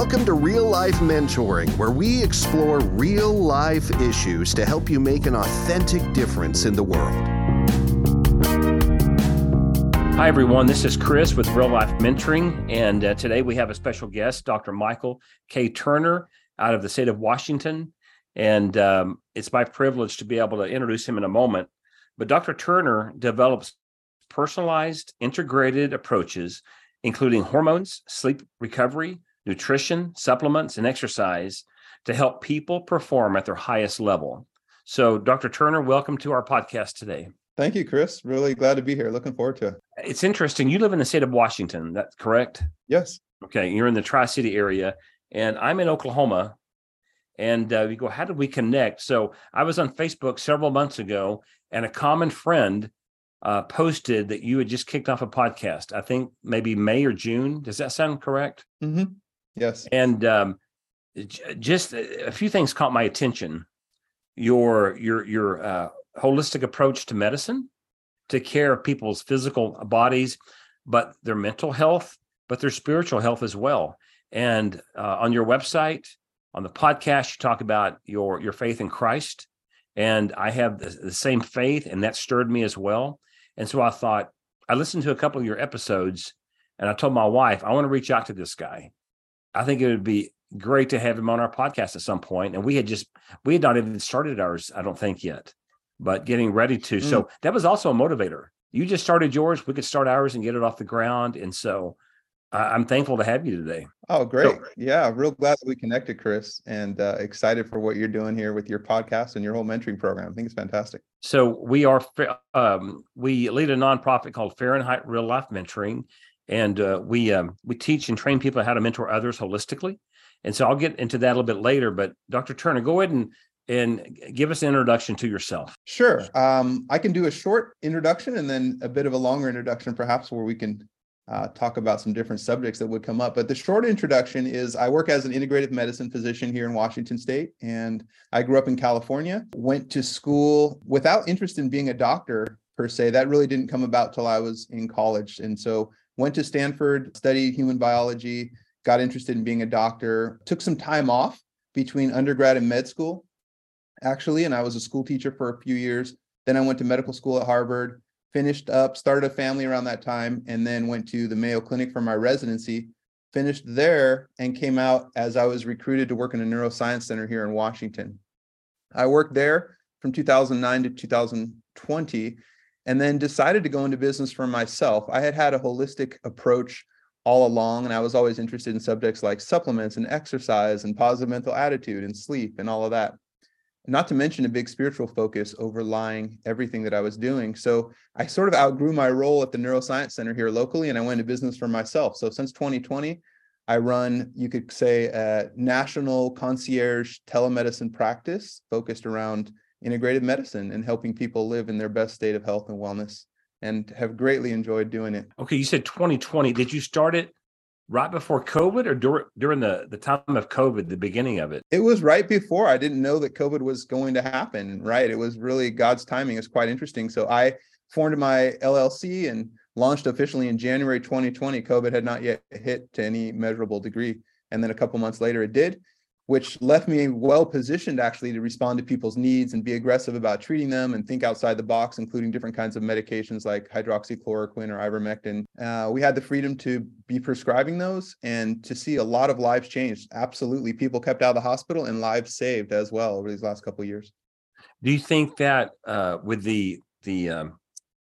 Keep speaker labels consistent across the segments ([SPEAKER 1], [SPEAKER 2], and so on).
[SPEAKER 1] Welcome to Real Life Mentoring, where we explore real life issues to help you make an authentic difference in the world.
[SPEAKER 2] Hi, everyone. This is Chris with Real Life Mentoring. And uh, today we have a special guest, Dr. Michael K. Turner out of the state of Washington. And um, it's my privilege to be able to introduce him in a moment. But Dr. Turner develops personalized, integrated approaches, including hormones, sleep recovery, nutrition, supplements, and exercise to help people perform at their highest level. So, Dr. Turner, welcome to our podcast today.
[SPEAKER 3] Thank you, Chris. Really glad to be here. Looking forward to it.
[SPEAKER 2] It's interesting. You live in the state of Washington, that's correct?
[SPEAKER 3] Yes.
[SPEAKER 2] Okay. You're in the Tri City area, and I'm in Oklahoma. And uh, we go, how did we connect? So I was on Facebook several months ago, and a common friend uh, posted that you had just kicked off a podcast. I think maybe May or June. Does that sound correct?
[SPEAKER 3] Mm-hmm. Yes.
[SPEAKER 2] And um, j- just a few things caught my attention. Your your your uh, holistic approach to medicine, to care of people's physical bodies, but their mental health, but their spiritual health as well. And uh, on your website, on the podcast, you talk about your your faith in Christ, and I have the, the same faith, and that stirred me as well. And so I thought I listened to a couple of your episodes, and I told my wife I want to reach out to this guy. I think it would be great to have him on our podcast at some point. And we had just we had not even started ours, I don't think yet, but getting ready to. Mm. So that was also a motivator. You just started yours. We could start ours and get it off the ground. And so I'm thankful to have you today.
[SPEAKER 3] Oh, great. So, yeah. Real glad that we connected, Chris, and uh, excited for what you're doing here with your podcast and your whole mentoring program. I think it's fantastic.
[SPEAKER 2] So we are, um, we lead a nonprofit called Fahrenheit Real Life Mentoring and uh, we um, we teach and train people how to mentor others holistically. And so I'll get into that a little bit later. But Dr. Turner, go ahead and and give us an introduction to yourself.
[SPEAKER 3] Sure. Um, I can do a short introduction and then a bit of a longer introduction, perhaps, where we can uh, talk about some different subjects that would come up. But the short introduction is I work as an integrative medicine physician here in Washington State, and I grew up in California, went to school without interest in being a doctor per se. That really didn't come about till I was in college. And so went to Stanford, studied human biology, got interested in being a doctor, took some time off between undergrad and med school, actually, and I was a school teacher for a few years. Then I went to medical school at Harvard, finished up, started a family around that time, and then went to the Mayo Clinic for my residency, finished there, and came out as I was recruited to work in a neuroscience center here in Washington. I worked there from 2009 to 2020 and then decided to go into business for myself. I had had a holistic approach all along, and I was always interested in subjects like supplements and exercise and positive mental attitude and sleep and all of that. Not to mention a big spiritual focus overlying everything that I was doing. So I sort of outgrew my role at the Neuroscience Center here locally, and I went into business for myself. So since 2020, I run, you could say, a national concierge telemedicine practice focused around integrative medicine and helping people live in their best state of health and wellness and have greatly enjoyed doing it.
[SPEAKER 2] Okay, you said 2020. Did you start it right before COVID or dur- during the, the time of COVID, the beginning of it?
[SPEAKER 3] It was right before. I didn't know that COVID was going to happen, right? It was really God's timing is quite interesting. So I formed my LLC and launched officially in January 2020. COVID had not yet hit to any measurable degree. And then a couple months later, it did which left me well positioned actually to respond to people's needs and be aggressive about treating them and think outside the box, including different kinds of medications like hydroxychloroquine or ivermectin. Uh, we had the freedom to be prescribing those and to see a lot of lives changed. Absolutely, people kept out of the hospital and lives saved as well over these last couple of years.
[SPEAKER 2] Do you think that uh, with the the um,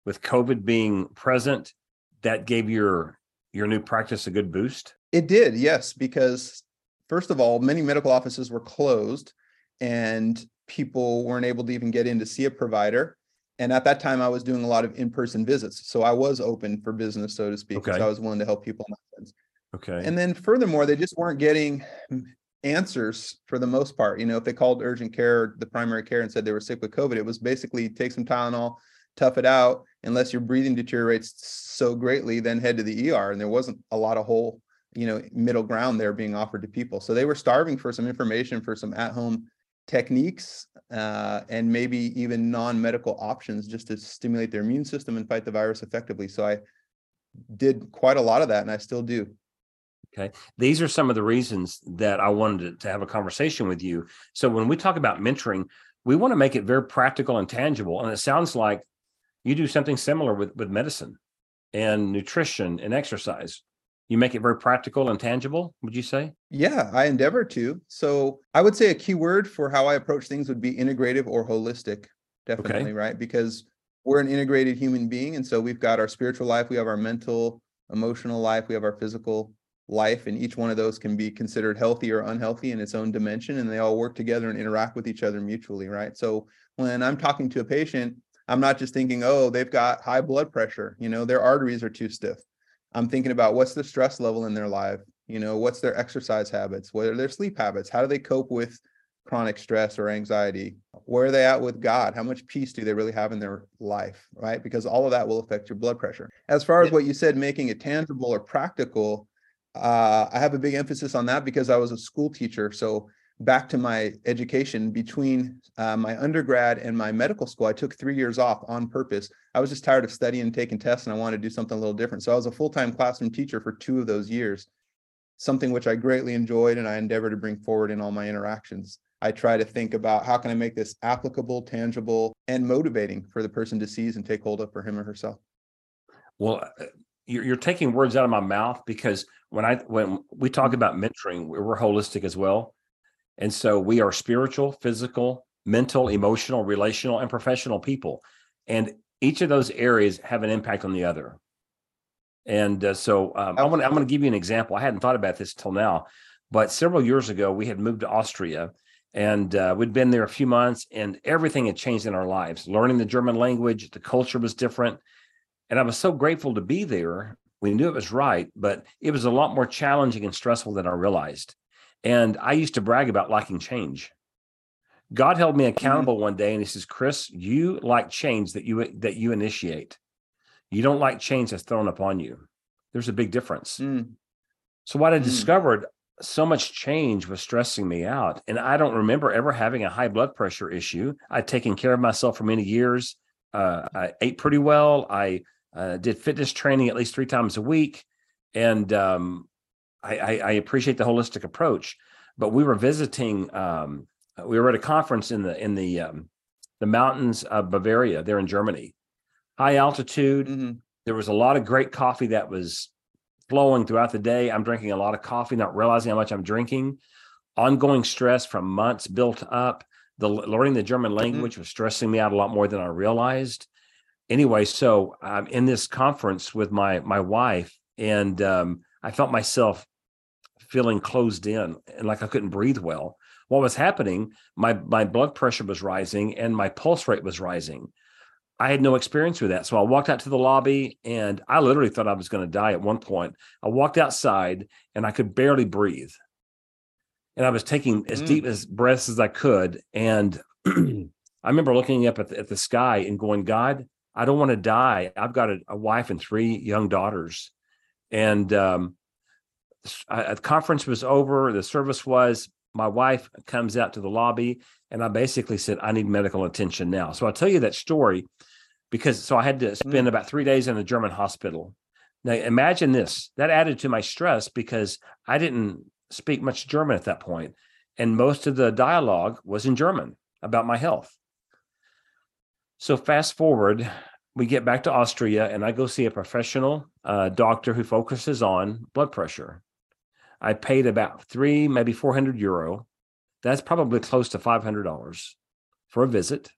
[SPEAKER 2] with COVID being present, that gave your your new practice a good boost?
[SPEAKER 3] It did, yes, because first of all, many medical offices were closed and people weren't able to even get in to see a provider. And at that time, I was doing a lot of in-person visits, so I was open for business, so to speak. Okay. So I was willing to help people.
[SPEAKER 2] Okay.
[SPEAKER 3] And then furthermore, they just weren't getting answers for the most part. You know, if they called urgent care, or the primary care, and said they were sick with COVID, it was basically take some Tylenol, tough it out. Unless your breathing deteriorates so greatly, then head to the ER. And there wasn't a lot of whole you know middle ground there being offered to people so they were starving for some information for some at-home techniques uh, and maybe even non-medical options just to stimulate their immune system and fight the virus effectively so i did quite a lot of that and i still do
[SPEAKER 2] Okay. These are some of the reasons that I wanted to, to have a conversation with you. So when we talk about mentoring, we want to make it very practical and tangible. And it sounds like you do something similar with, with medicine and nutrition and exercise. You make it very practical and tangible, would you say?
[SPEAKER 3] Yeah, I endeavor to. So I would say a key word for how I approach things would be integrative or holistic. Definitely, okay. right? Because we're an integrated human being. And so we've got our spiritual life, we have our mental, emotional life, we have our physical life, and each one of those can be considered healthy or unhealthy in its own dimension. And they all work together and interact with each other mutually, right? So when I'm talking to a patient, I'm not just thinking, oh, they've got high blood pressure, you know, their arteries are too stiff. I'm thinking about what's the stress level in their life, you know, what's their exercise habits, what are their sleep habits, how do they cope with chronic stress or anxiety? Where are they at with God? How much peace do they really have in their life? Right. Because all of that will affect your blood pressure. As far as what you said, making it tangible or practical, uh, I have a big emphasis on that because I was a school teacher. So back to my education between uh, my undergrad and my medical school i took three years off on purpose. I was just tired of studying and taking tests and i wanted to do something a little different. So i was a full-time classroom teacher for two of those years something which i greatly enjoyed and i endeavor to bring forward in all my interactions. I try to think about how can i make this applicable tangible and motivating for the person to seize and take hold of for him or herself.
[SPEAKER 2] Well uh, you're, you're taking words out of my mouth because when i when we talk mm-hmm. about mentoring we're holistic as well and so we are spiritual, physical, mental, emotional, relational, and professional people. And each of those areas have an impact on the other. And uh, so um, I want I'm going to give you an example. I hadn't thought about this till now, but several years ago we had moved to Austria, and uh, we'd been there a few months, and everything had changed in our lives. Learning the German language, the culture was different, and I was so grateful to be there. We knew it was right, but it was a lot more challenging and stressful than I realized. And I used to brag about liking change. God held me mm-hmm. accountable one day and he says, Chris, you like change that you that you initiate. You don't like change that's thrown upon you. There's a big difference. Mm. So what I mm. discovered, so much change was stressing me out. And I don't remember ever having a high blood pressure issue. I'd taken care of myself for many years. Uh, I ate pretty well. I uh, did fitness training at least three times a week. And um, I, I, I appreciate the holistic approach, but we were visiting. Um, we were at a conference in the in the um, the mountains of Bavaria. There in Germany, high altitude. Mm-hmm. There was a lot of great coffee that was flowing throughout the day. I'm drinking a lot of coffee, not realizing how much I'm drinking. Ongoing stress from months built up. The learning the German mm-hmm. language mm-hmm. was stressing me out a lot more than I realized. Anyway, so I'm in this conference with my my wife, and um, I felt myself feeling closed in and like I couldn't breathe well. What was happening? My my blood pressure was rising and my pulse rate was rising. I had no experience with that. So I walked out to the lobby and I literally thought I was going to die at one point. I walked outside and I could barely breathe. And I was taking as mm. deep as breaths as I could. And I remember looking up at the, at the sky and going, God, I don't want to die. I've got a, a wife and three young daughters. And um, a conference was over. The service was. My wife comes out to the lobby, and I basically said, "I need medical attention now." So I'll tell you that story because so I had to spend mm. about three days in a German hospital. Now imagine this. That added to my stress because I didn't speak much German at that point, and most of the dialogue was in German about my health. So fast forward, we get back to Austria, and I go see a professional uh, doctor who focuses on blood pressure. I paid about three, maybe 400 euro. That's probably close to $500 for a visit.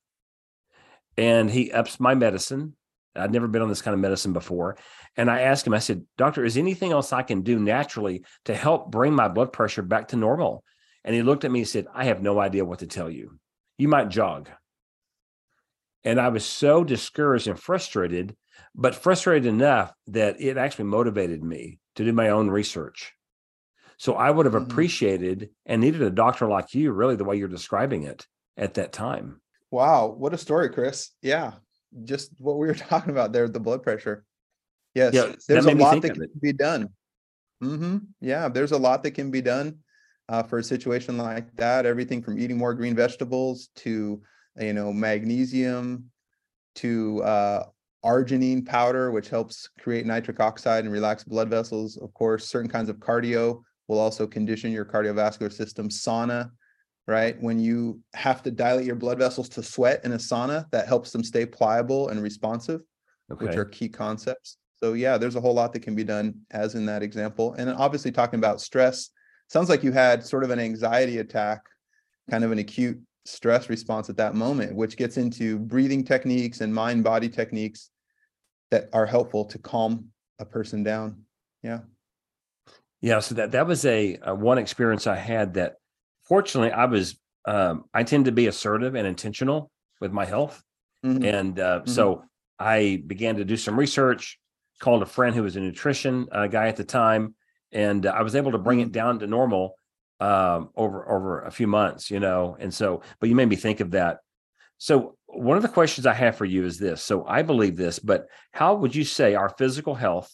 [SPEAKER 2] And he ups my medicine. I'd never been on this kind of medicine before. And I asked him, I said, Doctor, is anything else I can do naturally to help bring my blood pressure back to normal? And he looked at me and said, I have no idea what to tell you. You might jog. And I was so discouraged and frustrated, but frustrated enough that it actually motivated me to do my own research. So I would have mm-hmm. appreciated and needed a doctor like you, really, the way you're describing it at that time.
[SPEAKER 3] Wow. What a story, Chris. Yeah. Just what we were talking about there, the blood pressure. Yes. Yeah, there's a lot that can be done. Mm-hmm. Yeah. There's a lot that can be done uh, for a situation like that. Everything from eating more green vegetables to, you know, magnesium to uh, arginine powder, which helps create nitric oxide and relax blood vessels. Of course, certain kinds of cardio will also condition your cardiovascular system. Sauna, right? When you have to dilate your blood vessels to sweat in a sauna, that helps them stay pliable and responsive, okay. which are key concepts. So yeah, there's a whole lot that can be done as in that example. And obviously talking about stress, sounds like you had sort of an anxiety attack, kind of an acute stress response at that moment, which gets into breathing techniques and mind body techniques that are helpful to calm a person down. Yeah.
[SPEAKER 2] Yeah. So that, that was a, a one experience I had that fortunately I was, um, I tend to be assertive and intentional with my health. Mm-hmm. And uh, mm-hmm. so I began to do some research, called a friend who was a nutrition uh, guy at the time, and uh, I was able to bring mm-hmm. it down to normal um, over over a few months, you know. And so, but you made me think of that. So one of the questions I have for you is this. So I believe this, but how would you say our physical health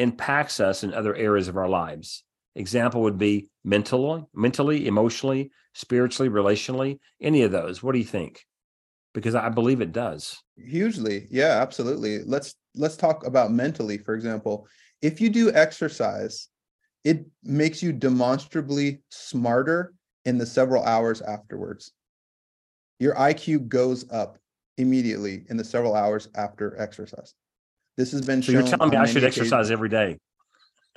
[SPEAKER 2] impacts us in other areas of our lives? Example would be mentally, mentally, emotionally, spiritually, relationally, any of those. What do you think? Because I believe it does.
[SPEAKER 3] Hugely. Yeah, absolutely. Let's let's talk about mentally, for example. If you do exercise it makes you demonstrably smarter in the several hours afterwards. Your IQ goes up immediately in the several hours after exercise. This has been
[SPEAKER 2] so You're telling me I should exercise every day.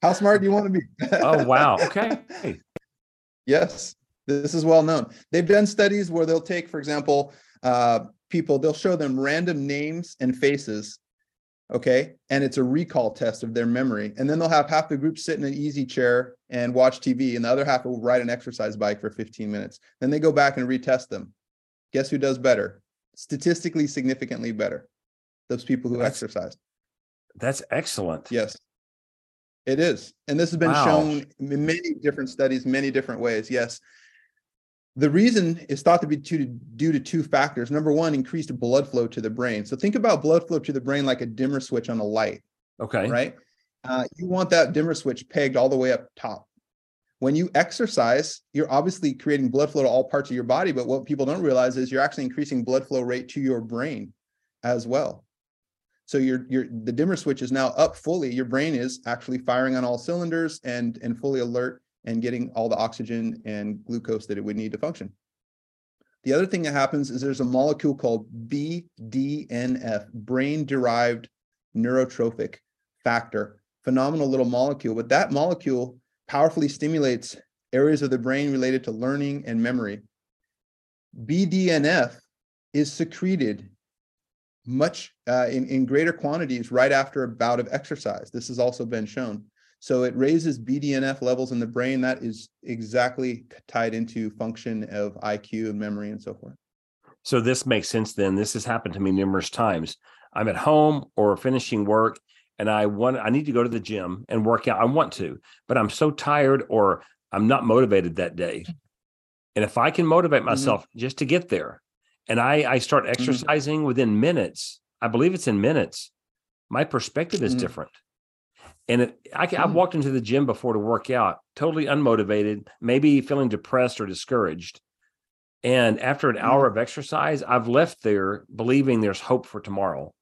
[SPEAKER 3] How smart do you want to be?
[SPEAKER 2] oh wow. Okay.
[SPEAKER 3] yes, this is well known. They've done studies where they'll take, for example, uh, people, they'll show them random names and faces okay and it's a recall test of their memory and then they'll have half the group sit in an easy chair and watch tv and the other half will ride an exercise bike for 15 minutes then they go back and retest them guess who does better statistically significantly better those people who that's, exercise
[SPEAKER 2] that's excellent
[SPEAKER 3] yes it is and this has been wow. shown in many different studies many different ways yes the reason is thought to be due to, due to two factors. Number one, increased blood flow to the brain. So think about blood flow to the brain like a dimmer switch on a light.
[SPEAKER 2] Okay.
[SPEAKER 3] Right. Uh, you want that dimmer switch pegged all the way up top. When you exercise, you're obviously creating blood flow to all parts of your body. But what people don't realize is you're actually increasing blood flow rate to your brain as well. So your your the dimmer switch is now up fully. Your brain is actually firing on all cylinders and and fully alert and getting all the oxygen and glucose that it would need to function. The other thing that happens is there's a molecule called BDNF, brain derived neurotrophic factor. Phenomenal little molecule, but that molecule powerfully stimulates areas of the brain related to learning and memory. BDNF is secreted much uh, in, in greater quantities right after a bout of exercise. This has also been shown. So it raises BDNF levels in the brain. That is exactly tied into function of IQ and memory and so forth.
[SPEAKER 2] So this makes sense then. This has happened to me numerous times. I'm at home or finishing work and I want I need to go to the gym and work out. I want to, but I'm so tired or I'm not motivated that day. And if I can motivate mm-hmm. myself mm-hmm. just to get there and I I start mm-hmm. exercising mm-hmm. within minutes, I believe it's in minutes, my perspective is mm-hmm. different. And it, I, I've hmm. walked into the gym before to work out, totally unmotivated, maybe feeling depressed or discouraged. And after an hour hmm. of exercise, I've left there believing there's hope for tomorrow.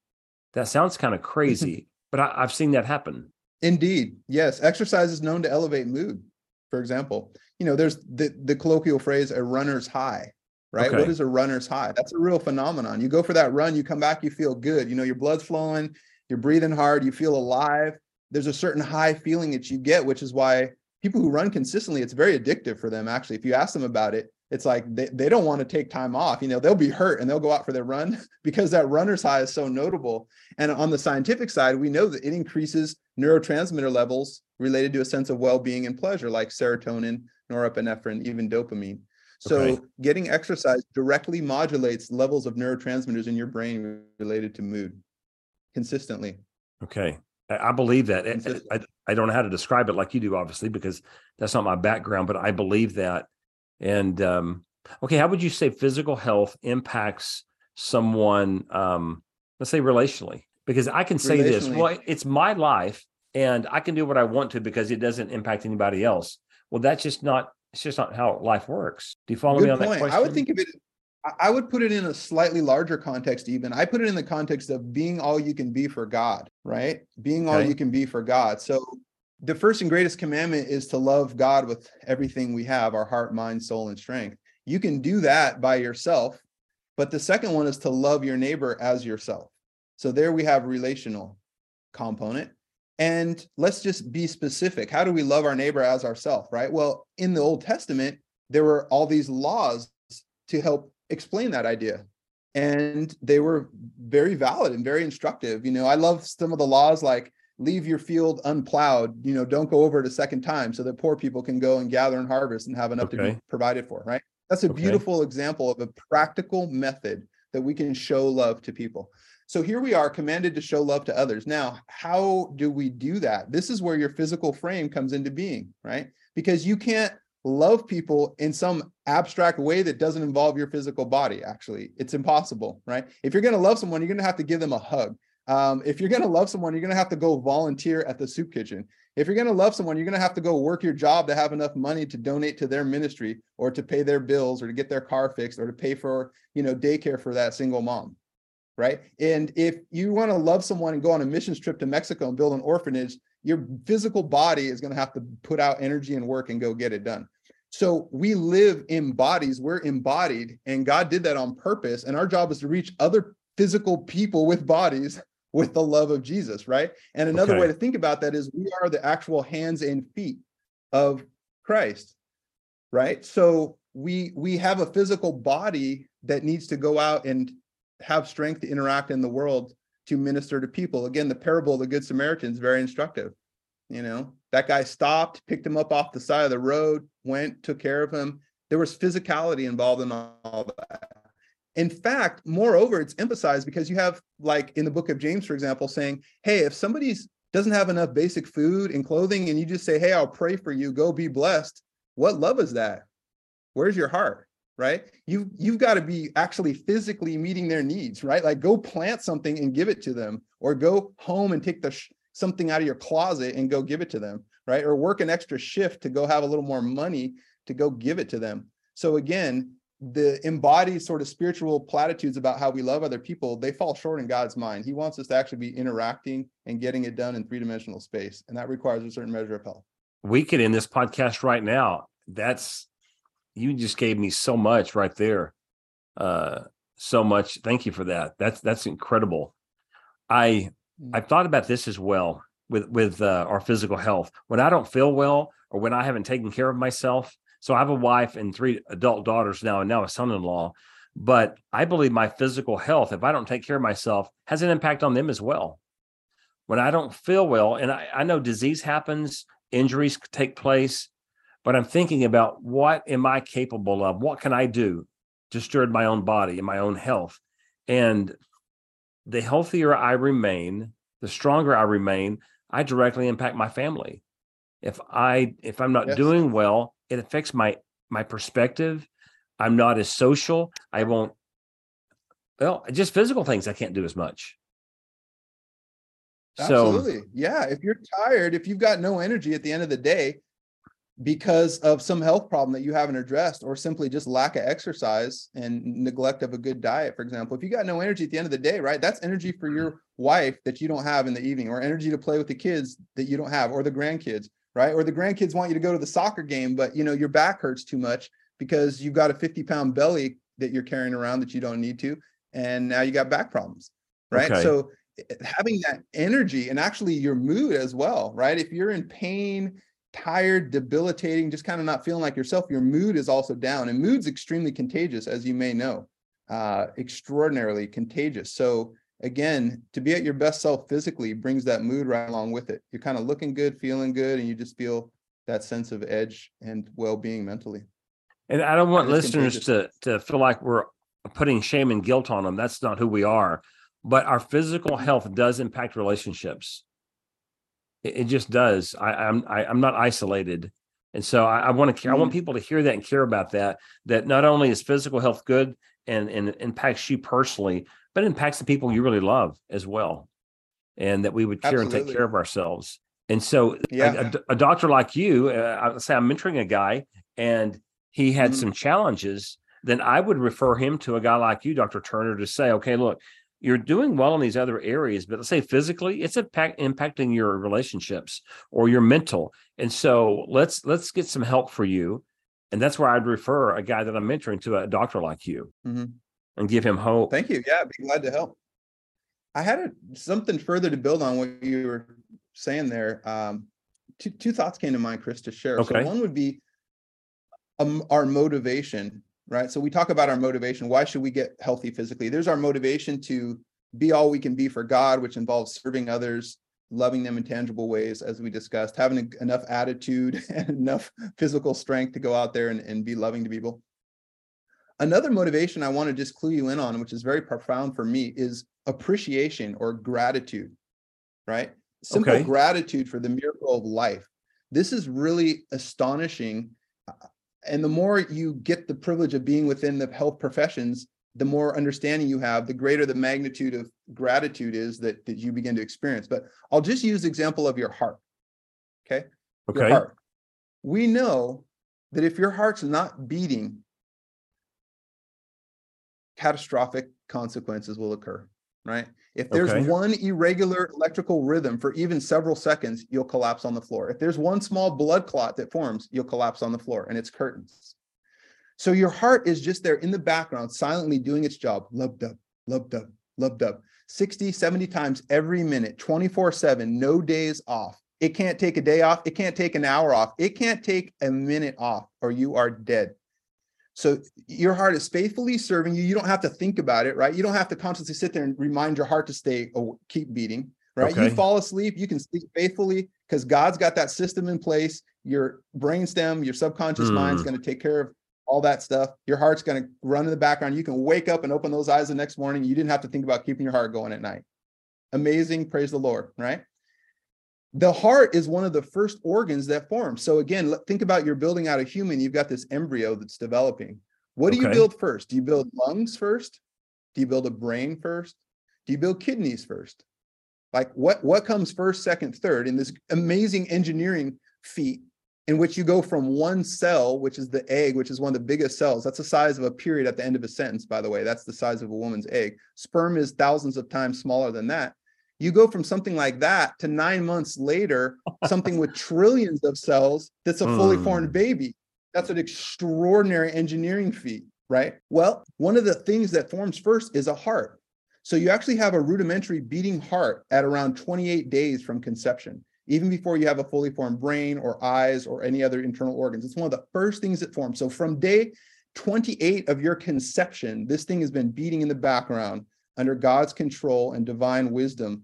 [SPEAKER 2] That sounds kind of crazy, but I, I've seen that happen.
[SPEAKER 3] Indeed. Yes. Exercise is known to elevate mood. For example, you know, there's the, the colloquial phrase, a runner's high, right? Okay. What is a runner's high? That's a real phenomenon. You go for that run, you come back, you feel good. You know, your blood's flowing, you're breathing hard, you feel alive there's a certain high feeling that you get, which is why people who run consistently, it's very addictive for them. Actually, if you ask them about it, it's like they, they don't want to take time off. You know, they'll be hurt and they'll go out for their run because that runner's high is so notable. And on the scientific side, we know that it increases neurotransmitter levels related to a sense of well-being and pleasure, like serotonin, norepinephrine, even dopamine. So okay. getting exercise directly modulates levels of neurotransmitters in your brain related to mood consistently.
[SPEAKER 2] Okay. I believe that. I, I don't know how to describe it like you do, obviously, because that's not my background, but I believe that. And um, okay, how would you say physical health impacts someone, um, let's say relationally? Because I can say this, well, it's my life and I can do what I want to because it doesn't impact anybody else. Well, that's just not, it's just not how life works. Do you follow Good me on point. that question?
[SPEAKER 3] I would think of it I would put it in a slightly larger context, even. I put it in the context of being all you can be for God, right? Being all
[SPEAKER 2] Okay.
[SPEAKER 3] you can be for God. So, the first and greatest commandment is to love God with everything we have our heart, mind, soul, and strength. You can do that by yourself. But the second one is to love your neighbor as yourself. So, there we have relational component. And let's just be specific. How do we love our neighbor as ourselves, right? Well, in the Old Testament, there were all these laws to help explain that idea. And they were very valid and very instructive. You know, I love some of the laws like leave your field unplowed, you know, don't go over it a second time so that poor people can go and gather and harvest and have enough to be provided for, right? That's a
[SPEAKER 2] Okay.
[SPEAKER 3] beautiful example of a practical method that we can show love to people. So here we are commanded to show love to others. Now, how do we do that? This is where your physical frame comes into being, right? Because you can't love people in some abstract way that doesn't involve your physical body actually it's impossible right if you're going to love someone you're going to have to give them a hug um, if you're going to love someone you're going to have to go volunteer at the soup kitchen if you're going to love someone you're going to have to go work your job to have enough money to donate to their ministry or to pay their bills or to get their car fixed or to pay for you know daycare for that single mom right and if you want to love someone and go on a missions trip to mexico and build an orphanage your physical body is going to have to put out energy and work and go get it done so we live in bodies, we're embodied, and God did that on purpose. And our job is to reach other physical people with bodies with the love of Jesus, right? And another
[SPEAKER 2] Okay.
[SPEAKER 3] way to think about that is we are the actual hands and feet of Christ, right? So we we have a physical body that needs to go out and have strength to interact in the world to minister to people. Again, the parable of the Good Samaritan is very instructive. You know, that guy stopped, picked him up off the side of the road, went, took care of him. There was physicality involved in all that. In fact, moreover, it's emphasized because you have, like in the book of James, for example, saying, hey, if somebody's doesn't have enough basic food and clothing, and you just say, hey, I'll pray for you, go be blessed. What love is that? Where's your heart? Right? You you've got to be actually physically meeting their needs, right? Like go plant something and give it to them, or go home and take the sh- something out of your closet and go give it to them, right? Or work an extra shift to go have a little more money to go give it to them. So again, the embodied sort of spiritual platitudes about how we love other people, they fall short in God's mind. He wants us to actually be interacting and getting it done in three-dimensional space, and that requires a certain measure of health.
[SPEAKER 2] we could end this podcast right now. That's you just gave me so much right there. Uh so much. Thank you for that. That's that's incredible. I I've thought about this as well with with uh, our physical health. When I don't feel well or when I haven't taken care of myself. So I have a wife and three adult daughters now and now a son-in-law, but I believe my physical health if I don't take care of myself has an impact on them as well. When I don't feel well and I, I know disease happens, injuries take place, but I'm thinking about what am I capable of? What can I do to steward my own body and my own health? And the healthier I remain, the stronger I remain, I directly impact my family. If I if I'm not
[SPEAKER 3] Yes.
[SPEAKER 2] doing well, it affects my my perspective. I'm not as social. I won't well, just physical things I can't do as much. So
[SPEAKER 3] Absolutely. Yeah. If you're tired, if you've got no energy at the end of the day because of some health problem that you haven't addressed, or simply just lack of exercise and neglect of a good diet, for example, if you got no energy at the end of the day, right? That's energy for your wife that you don't have in the evening, or energy to play with the kids that you don't have, or the grandkids, right? Or the grandkids want you to go to the soccer game, but you know, your back hurts too much because you've got a 50 pound belly that you're carrying around that you don't need to. And now you got back problems, right?
[SPEAKER 2] Okay.
[SPEAKER 3] So eh, having that energy and actually your mood as well, right? If you're in pain, tired, debilitating, just kind of not feeling like yourself, your mood is also down. And mood's extremely contagious, as you may know, uh, extraordinarily contagious. So again, to be at your best self physically brings that mood right along with it. You're kind of looking good, feeling good, and you just feel that sense of edge and well-being mentally.
[SPEAKER 2] And I don't want listeners to to feel like we're putting shame and guilt on them. That's not who we are. But our physical health does impact relationships. It, it just does. I, I'm I, I'm not isolated, and so I, I want to. care. I want people to hear that and care about that. That not only is physical health good and and impacts you personally, but it impacts the people you really love as well, and that we would care and take care of ourselves. And so, a-
[SPEAKER 3] Yeah.
[SPEAKER 2] a, a doctor like you, uh, I say I'm mentoring a guy, and he had
[SPEAKER 3] Mhm.
[SPEAKER 2] some challenges then I would refer him to a guy like you, Dr. Turner, to say, okay, look, you're doing well in these other areas, but let's say physically, it's impact, impacting your relationships or your mental. And so let's let's get some help for you. And that's where I'd refer a guy that I'm mentoring to a doctor like you
[SPEAKER 3] Mhm.
[SPEAKER 2] and give him hope.
[SPEAKER 3] Thank you. Yeah, I'd be glad to help. I had a, something further to build on what you were saying there. Um, two, two thoughts came to mind, Chris, to share.
[SPEAKER 2] Okay.
[SPEAKER 3] So one would be um, our motivation, right? So we talk about our motivation. Why should we get healthy physically? There's our motivation to be all we can be for God, which involves serving others, loving them in tangible ways, as we discussed, having enough attitude and enough physical strength to go out there and, and be loving to people. Another motivation I want to just clue you in on, which is very profound for me, is appreciation or gratitude, right? Simple
[SPEAKER 2] Okay.
[SPEAKER 3] gratitude for the miracle of life. This is really astonishing. And the more you get the privilege of being within the health professions, the more understanding you have, the greater the magnitude of gratitude is that, that you begin to experience. But I'll just use the example of your heart. Okay your
[SPEAKER 2] Okay.
[SPEAKER 3] heart. We know that if your heart's not beating, catastrophic consequences will occur, right? If there's
[SPEAKER 2] Okay.
[SPEAKER 3] one irregular electrical rhythm for even several seconds, you'll collapse on the floor. If there's one small blood clot that forms, you'll collapse on the floor and it's curtains. So your heart is just there in the background, silently doing its job, lub dub, lub dub, lub dub, 60, 70 times every minute, 24 7, no days off. It can't take a day off. It can't take an hour off. It can't take a minute off, or you are dead. So your heart is faithfully serving you. You don't have to think about it, right? You don't have to consciously sit there and remind your heart to stay or keep beating, right? You fall asleep, you can sleep faithfully because God's got that system in place. Your brainstem, your subconscious mind's
[SPEAKER 2] Hmm.
[SPEAKER 3] going to take care of all that stuff. Your heart's going to run in the background. You can wake up and open those eyes the next morning. You didn't have to think about keeping your heart going at night. Amazing. Praise the Lord, right? The heart is one of the first organs that forms. So again, think about you're building out a human. You've got this embryo that's developing. What do you build first? Do you build lungs first? Do you build a brain first? Do you build kidneys first? Like what what comes first, second, third in this amazing engineering feat in which you go from one cell, which is the egg, which is one of the biggest cells. That's the size of a period at the end of a sentence, by the way. That's the size of a woman's egg. Sperm is thousands of times smaller than that. You go from something like that to nine months later, something with trillions of cells that's a fully
[SPEAKER 2] Hmm.
[SPEAKER 3] formed baby. That's an extraordinary engineering feat, right? Well, one of the things that forms first is a heart. So you actually have a rudimentary beating heart at around 28 days from conception, even before you have a fully formed brain or eyes or any other internal organs. It's one of the first things that forms. So from day 28 of your conception, this thing has been beating in the background under God's control and divine wisdom,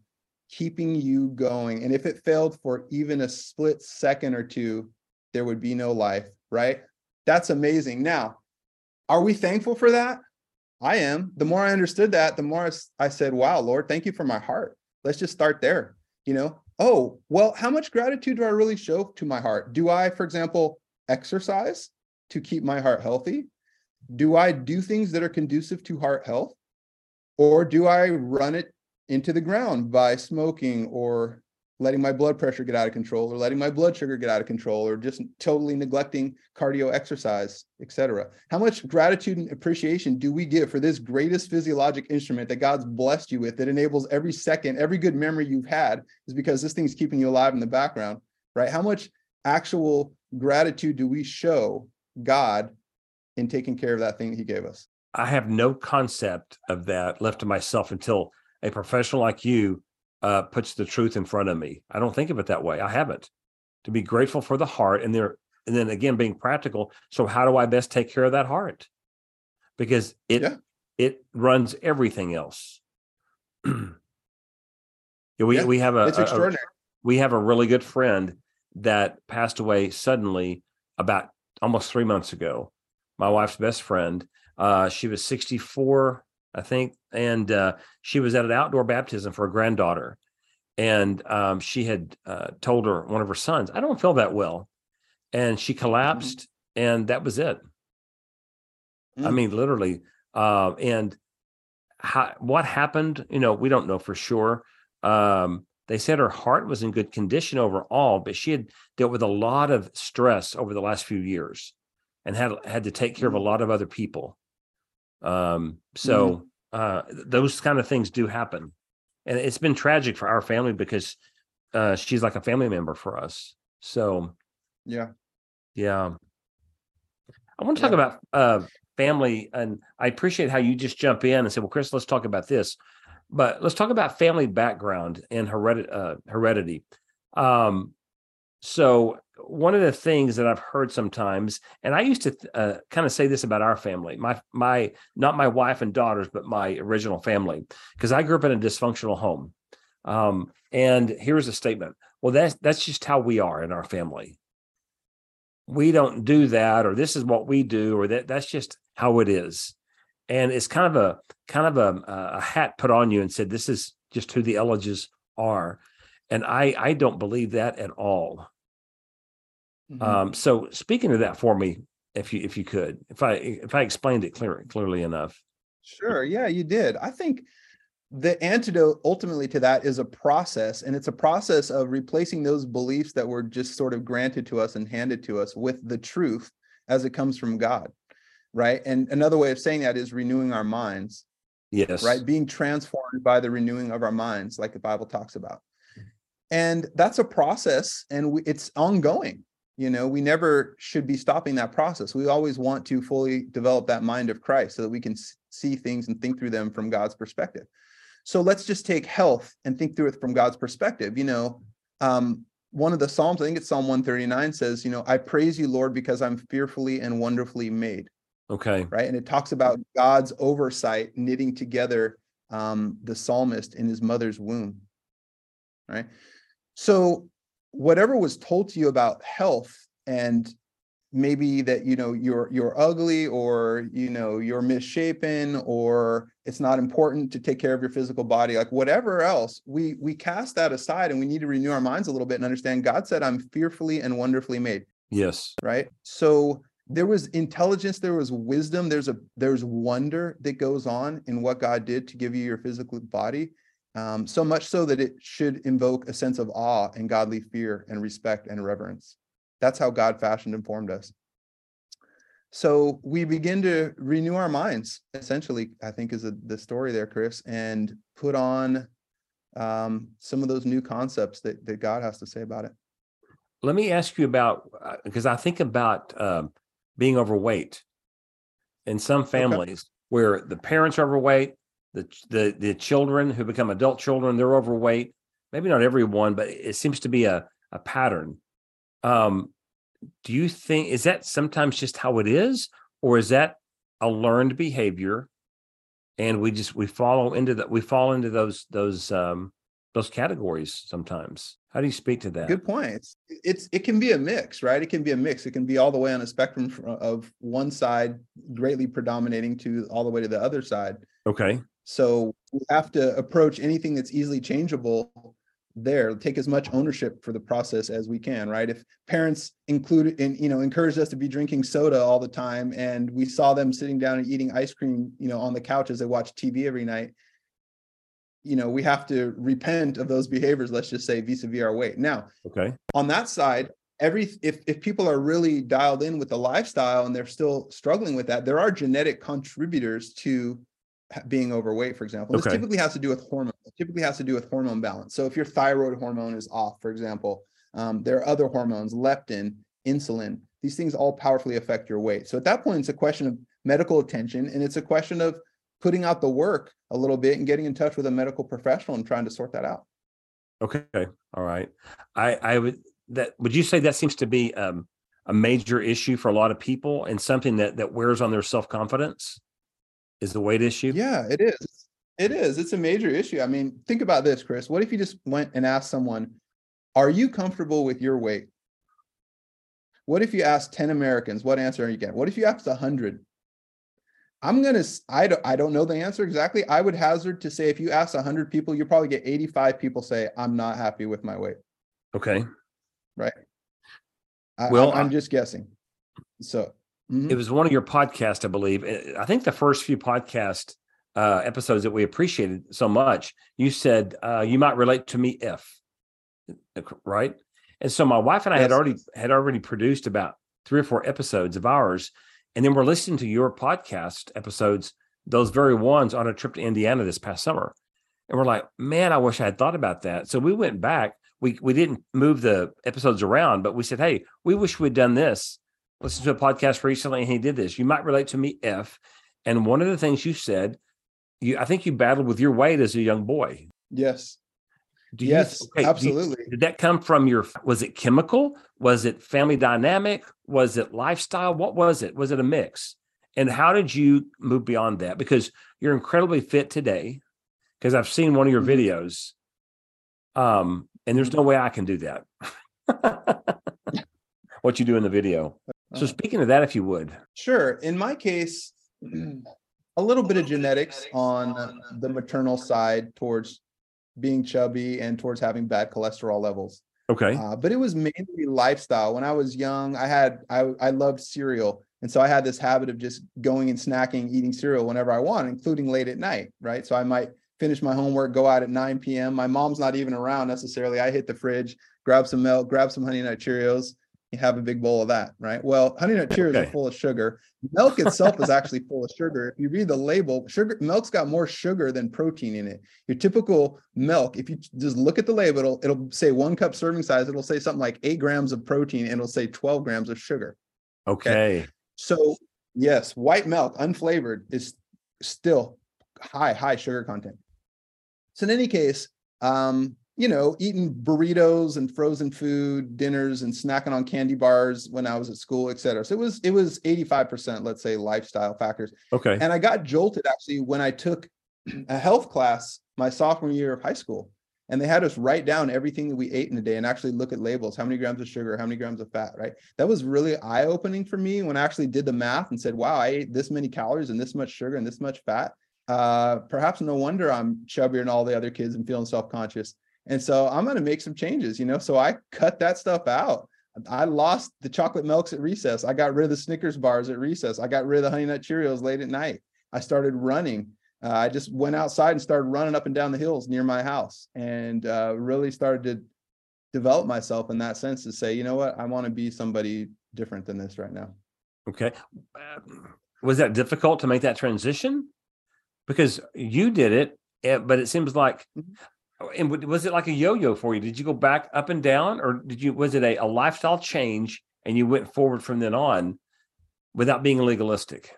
[SPEAKER 3] keeping you going. And if it failed for even a split second or two, there would be no life, right? That's amazing. Now, are we thankful for that? I am. The more I understood that, the more I said, wow, Lord, thank you for my heart. Let's just start there. You know, oh, well, how much gratitude do I really show to my heart? Do I, for example, exercise to keep my heart healthy? Do I do things that are conducive to heart health? Or do I run it into the ground by smoking or letting my blood pressure get out of control or letting my blood sugar get out of control or just totally neglecting cardio exercise, etc. How much gratitude and appreciation do we give for this greatest physiologic instrument that God's blessed you with that enables every second, every good memory you've had is because this thing's keeping you alive in the background, right? How much actual gratitude do we show God in taking care of that thing that he gave us?
[SPEAKER 2] I have no concept of that left to myself until a professional like you uh, puts the truth in front of me. I don't think of it that way. I haven't. To be grateful for the heart, and there, and then again being practical. So how do I best take care of that heart? Because it
[SPEAKER 3] Yeah.
[SPEAKER 2] it runs everything else. Yeah, we
[SPEAKER 3] Yeah,
[SPEAKER 2] we have a, a- a- we have a really good friend that passed away suddenly about almost three months ago. My wife's best friend. Uh, she was 64, I think, and uh, she was at an outdoor baptism for a granddaughter. And um, she had uh, told her one of her sons, "I don't feel that well," and she collapsed, and that was it. I
[SPEAKER 3] Mm.
[SPEAKER 2] mean, literally. Uh, and how, what happened? You know, we don't know for sure. Um, they said her heart was in good condition overall, but she had dealt with a lot of stress over the last few years, and had had to take care of a
[SPEAKER 3] Mm.
[SPEAKER 2] lot of other people. Um, so uh, those kind of things do happen, and it's been tragic for our family because uh, she's like a family member for us. So
[SPEAKER 3] Yeah.
[SPEAKER 2] yeah. I want to talk
[SPEAKER 3] Yeah.
[SPEAKER 2] about uh, family, and I appreciate how you just jump in and say, "Well, Chris, let's talk about this." But let's talk about family background and heredity. Uh, heredity. Um, so one of the things that I've heard sometimes, and I used to uh, kind of say this about our family, my my not my wife and daughters, but my original family, because I grew up in a dysfunctional home. Um, and here's a statement: Well, that's that's just how we are in our family. We don't do that or this is what we do or that that's just how it is. And it's kind of a kind of a, a hat put on you and said this is just who the Elledges are. And i i don't believe that at all
[SPEAKER 3] Mhm.
[SPEAKER 2] um so speaking of that for me if you if you could if i if i explained it clear, clearly enough
[SPEAKER 3] Sure. Yeah, you did. I think the antidote ultimately to that is a process, and it's a process of replacing those beliefs that were just sort of granted to us and handed to us with the truth as it comes from God. Right. And another way of saying that is renewing our minds,
[SPEAKER 2] yes
[SPEAKER 3] right? Being transformed by the renewing of our minds, like the Bible talks about. And that's a process, and we, it's ongoing. You know, we never should be stopping that process. We always want to fully develop that mind of Christ so that we can see things and think through them from God's perspective. So let's just take health and think through it from God's perspective. You know, um, one of the Psalms, I think it's Psalm 139, says, you know, I praise you, Lord, because I'm fearfully and wonderfully made
[SPEAKER 2] okay
[SPEAKER 3] right? And it talks about God's oversight knitting together um, the psalmist in his mother's womb, right? So, whatever was told to you about health and maybe that you know you're you're ugly or you know you're misshapen or it's not important to take care of your physical body like whatever else we we cast that aside and we need to renew our minds a little bit and understand god said i'm fearfully and wonderfully made.
[SPEAKER 2] Yes.
[SPEAKER 3] Right? So there was intelligence there was wisdom there's a there's wonder that goes on in what god did to give you your physical body um, so much so that it should invoke a sense of awe and godly fear and respect and reverence. That's how god fashioned and formed us. So we begin to renew our minds essentially i think is a, the story there chris and put on um, some of those new concepts that, that god has to say about it.
[SPEAKER 2] Let me ask you about because I think about um, being overweight. In some families where the parents are overweight, the the the children who become adult children they're overweight. Maybe not everyone, but it seems to be a a pattern. Um, do you think is that sometimes just how it is, or is that a learned behavior, and we just we follow into that we fall into those those um, those categories sometimes? How do you speak to that?
[SPEAKER 3] Good point. It's, it's it can be a mix, right? It can be a mix. It can be all the way on a spectrum of one side greatly predominating to all the way to the other side.
[SPEAKER 2] Okay.
[SPEAKER 3] So we have to approach anything that's easily changeable there. Take as much ownership for the process as we can, right? If parents include in you know encouraged us to be drinking soda all the time, and we saw them sitting down and eating ice cream, you know, on the couch as they watch TV every night, you know, we have to repent of those behaviors. Let's just say vis-a-vis our weight. Now,
[SPEAKER 2] Okay.
[SPEAKER 3] on that side every if if people are really dialed in with the lifestyle and they're still struggling with that there are genetic contributors to being overweight for example this
[SPEAKER 2] Okay.
[SPEAKER 3] typically has to do with hormone it typically has to do with hormone balance so if your thyroid hormone is off for example um, there are other hormones leptin insulin these things all powerfully affect your weight so at that point it's a question of medical attention and it's a question of putting out the work a little bit and getting in touch with a medical professional and trying to sort that out
[SPEAKER 2] Okay. All right. I I would that would you say that seems to be um, a major issue for a lot of people and something that that wears on their self-confidence is the weight issue?
[SPEAKER 3] Yeah, it is. It is. It's a major issue. I mean, think about this, Chris. What if you just went and asked someone, Are you comfortable with your weight? What if you asked 10 Americans, what answer are you getting? What if you asked 100? I'm going to, I don't, I don't know the answer exactly. I would hazard to say if you ask 100 people, you'll probably get 85 people say, I'm not happy with my weight.
[SPEAKER 2] Okay.
[SPEAKER 3] I,
[SPEAKER 2] Well,
[SPEAKER 3] I'm, I'm just guessing. So, mhm.
[SPEAKER 2] It was one of your podcasts, I believe. I think the first few podcast uh, episodes that we appreciated so much, you said uh, you might relate to me if, uh, right? And so my wife and I had already had already produced about three or four episodes of ours, and then we're listening to your podcast episodes those very ones on a trip to Indiana this past summer. And we're like, man, I wish I had thought about that. So we went back. We we didn't move the episodes around, but we said, hey, we wish we'd done this. Listen to a podcast recently, and he did this. You might relate to me if. And one of the things you said, you I think you battled with your weight as a young boy.
[SPEAKER 3] Yes.
[SPEAKER 2] Do
[SPEAKER 3] yes,
[SPEAKER 2] you, okay, do you-
[SPEAKER 3] absolutely.
[SPEAKER 2] did that come from your was it chemical? Was it family dynamic? Was it lifestyle? What was it? Was it a mix? And how did you move beyond that? Because you're incredibly fit today. Because I've seen one of your
[SPEAKER 3] Mhm.
[SPEAKER 2] videos. Um, and there's no way I can do that. what you do in the video. So
[SPEAKER 3] Uh,
[SPEAKER 2] speaking of that, if you would.
[SPEAKER 3] Sure. In my case, a little bit of genetics on the maternal side towards being chubby and towards having bad cholesterol levels.
[SPEAKER 2] Okay.
[SPEAKER 3] Uh, but it was mainly lifestyle. When I was young, I had I I loved cereal, and so I had this habit of just going and snacking, eating cereal whenever I want, including late at night. Right, so I might finish my homework, go out at 9 p.m. My mom's not even around necessarily. I hit the fridge, grab some milk, grab some Honey Nut Cheerios. You have a big bowl of that, right? Well, Honey Nut Cheerios
[SPEAKER 2] Okay.
[SPEAKER 3] are full of sugar. Milk itself is actually full of sugar. If you read the label, sugar milk's got more sugar than protein in it. Your typical milk, if you just look at the label, it'll, it'll say one cup serving size. It'll say something like eight grams of protein, and it'll say 12 grams of sugar.
[SPEAKER 2] Okay.
[SPEAKER 3] So, yes, white milk, unflavored, is still high, high sugar content. So, in any case, um, you know, eating burritos and frozen food dinners and snacking on candy bars when I was at school, et cetera. So it was it was 85%, let's say, lifestyle factors.
[SPEAKER 2] Okay.
[SPEAKER 3] And I got jolted actually when I took a health class my sophomore year of high school. And they had us write down everything that we ate in a day and actually look at labels, how many grams of sugar, how many grams of fat, right? That was really eye opening for me when I actually did the math and said, wow, I ate this many calories and this much sugar and this much fat. Uh, perhaps no wonder I'm chubbier than all the other kids and feeling self conscious. And so I'm going to make some changes, you know? So I cut that stuff out. I lost the chocolate milks at recess. I got rid of the Snickers bars at recess. I got rid of the Honey Nut Cheerios late at night. I started running. Uh, I just went outside and started running up and down the hills near my house and uh, really started to develop myself in that sense to say, you know what, I want to be somebody different than this right now.
[SPEAKER 2] Okay. Was that difficult to make that transition? Because you did it, eh, but it seems like,
[SPEAKER 3] Mhm.
[SPEAKER 2] Oh, and was it like a yo-yo for you? Did you go back up and down, or did you? Was it a, a lifestyle change and you went forward from then on, without being legalistic?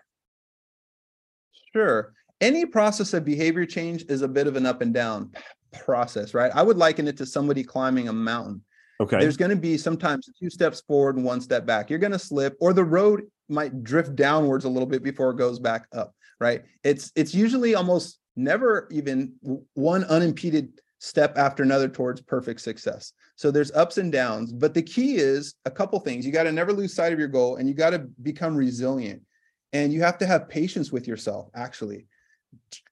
[SPEAKER 3] Sure. Any process of behavior change is a bit of an up and down process, right? I would liken it to somebody climbing a mountain.
[SPEAKER 2] Okay.
[SPEAKER 3] There's going to be sometimes two steps forward and one step back. You're going to slip, or the road might drift downwards a little bit before it goes back up, right? It's it's usually almost never even one unimpeded step after another towards perfect success. So there's ups and downs, but the key is a couple things. You got to never lose sight of your goal, and you got to become resilient, and you have to have patience with yourself. Actually,